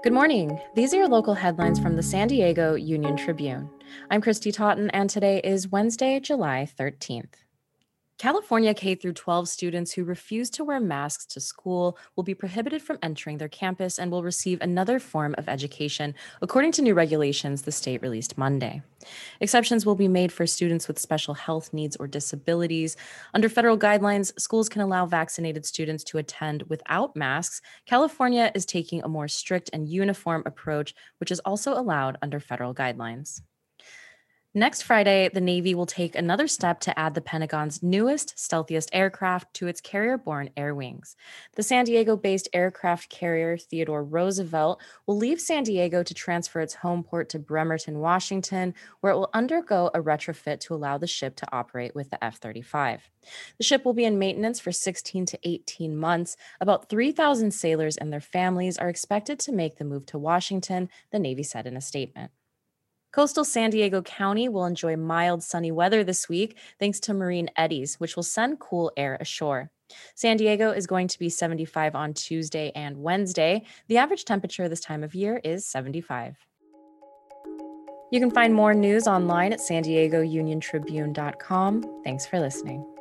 Good morning. These are your local headlines from the San Diego Union Tribune. I'm Christy Totten, and today is Wednesday, July 13th. California K through 12 students who refuse to wear masks to school will be prohibited from entering their campus and will receive another form of education, according to new regulations the state released Monday. Exceptions will be made for students with special health needs or disabilities. Under federal guidelines, schools can allow vaccinated students to attend without masks. California is taking a more strict and uniform approach, which is also allowed under federal guidelines. Next Friday, the Navy will take another step to add the Pentagon's newest, stealthiest aircraft to its carrier borne air wings. The San Diego based aircraft carrier Theodore Roosevelt will leave San Diego to transfer its home port to Bremerton, Washington, where it will undergo a retrofit to allow the ship to operate with the F 35. The ship will be in maintenance for 16 to 18 months. About 3,000 sailors and their families are expected to make the move to Washington, the Navy said in a statement. Coastal San Diego County will enjoy mild sunny weather this week thanks to marine eddies, which will send cool air ashore. San Diego is going to be 75 on Tuesday and Wednesday. The average temperature this time of year is 75. You can find more news online at san. Thanks for listening.